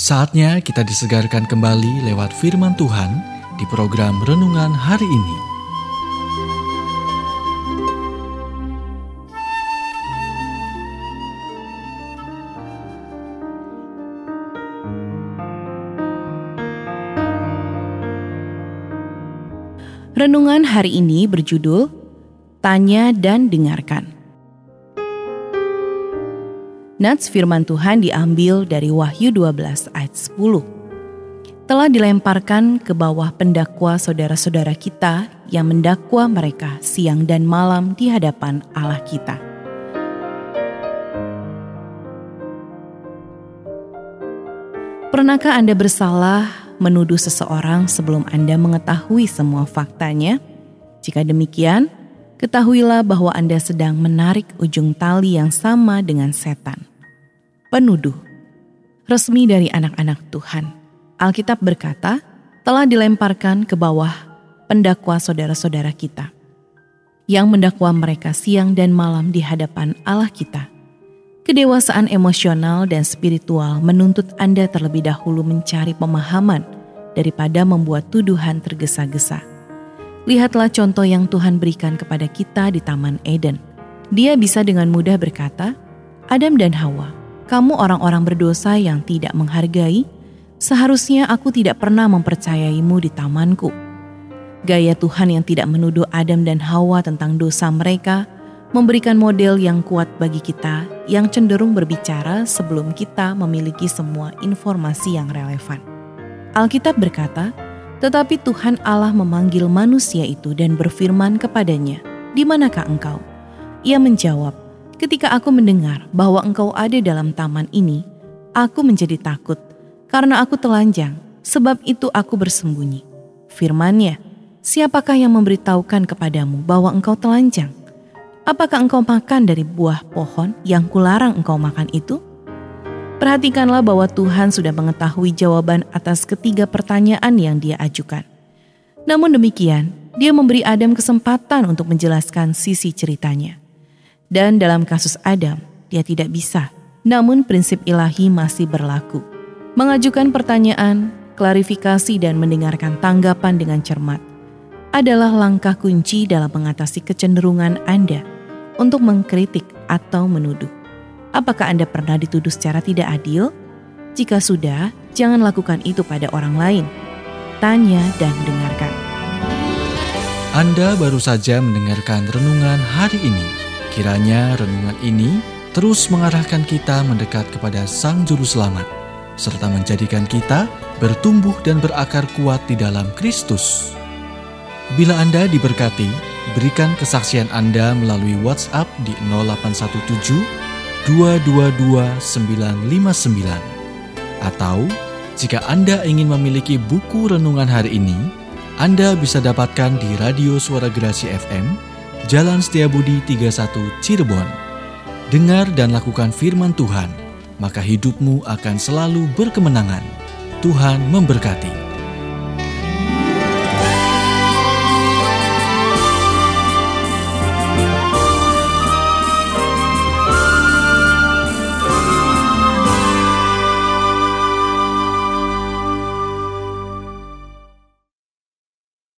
Saatnya kita disegarkan kembali lewat firman Tuhan di program renungan hari ini. Renungan hari ini berjudul Tanya dan Dengarkan. Nats firman Tuhan diambil dari Wahyu 12 ayat 10. Telah dilemparkan ke bawah pendakwa saudara-saudara kita yang mendakwa mereka siang dan malam di hadapan Allah kita. Pernahkah Anda bersalah menuduh seseorang sebelum Anda mengetahui semua faktanya? Jika demikian, ketahuilah bahwa Anda sedang menarik ujung tali yang sama dengan setan penuduh. Resmi dari anak-anak Tuhan. Alkitab berkata, telah dilemparkan ke bawah pendakwa saudara-saudara kita yang mendakwa mereka siang dan malam di hadapan Allah kita. Kedewasaan emosional dan spiritual menuntut Anda terlebih dahulu mencari pemahaman daripada membuat tuduhan tergesa-gesa. Lihatlah contoh yang Tuhan berikan kepada kita di Taman Eden. Dia bisa dengan mudah berkata, Adam dan Hawa, kamu orang-orang berdosa yang tidak menghargai, seharusnya aku tidak pernah mempercayaimu di tamanku. Gaya Tuhan yang tidak menuduh Adam dan Hawa tentang dosa mereka memberikan model yang kuat bagi kita yang cenderung berbicara sebelum kita memiliki semua informasi yang relevan. Alkitab berkata, tetapi Tuhan Allah memanggil manusia itu dan berfirman kepadanya, "Di manakah engkau?" Ia menjawab, Ketika aku mendengar bahwa engkau ada dalam taman ini, aku menjadi takut karena aku telanjang, sebab itu aku bersembunyi. Firmannya, siapakah yang memberitahukan kepadamu bahwa engkau telanjang? Apakah engkau makan dari buah pohon yang kularang engkau makan itu? Perhatikanlah bahwa Tuhan sudah mengetahui jawaban atas ketiga pertanyaan yang dia ajukan. Namun demikian, dia memberi Adam kesempatan untuk menjelaskan sisi ceritanya. Dan dalam kasus Adam, dia tidak bisa. Namun prinsip ilahi masih berlaku. Mengajukan pertanyaan, klarifikasi dan mendengarkan tanggapan dengan cermat adalah langkah kunci dalam mengatasi kecenderungan Anda untuk mengkritik atau menuduh. Apakah Anda pernah dituduh secara tidak adil? Jika sudah, jangan lakukan itu pada orang lain. Tanya dan dengarkan. Anda baru saja mendengarkan renungan hari ini Kiranya renungan ini terus mengarahkan kita mendekat kepada Sang Juru Selamat, serta menjadikan kita bertumbuh dan berakar kuat di dalam Kristus. Bila Anda diberkati, berikan kesaksian Anda melalui WhatsApp di 0817 222 959 atau jika Anda ingin memiliki buku renungan hari ini, Anda bisa dapatkan di Radio Suara Gerasi FM Jalan Setiabudi 31 Cirebon. Dengar dan lakukan firman Tuhan, maka hidupmu akan selalu berkemenangan. Tuhan memberkati.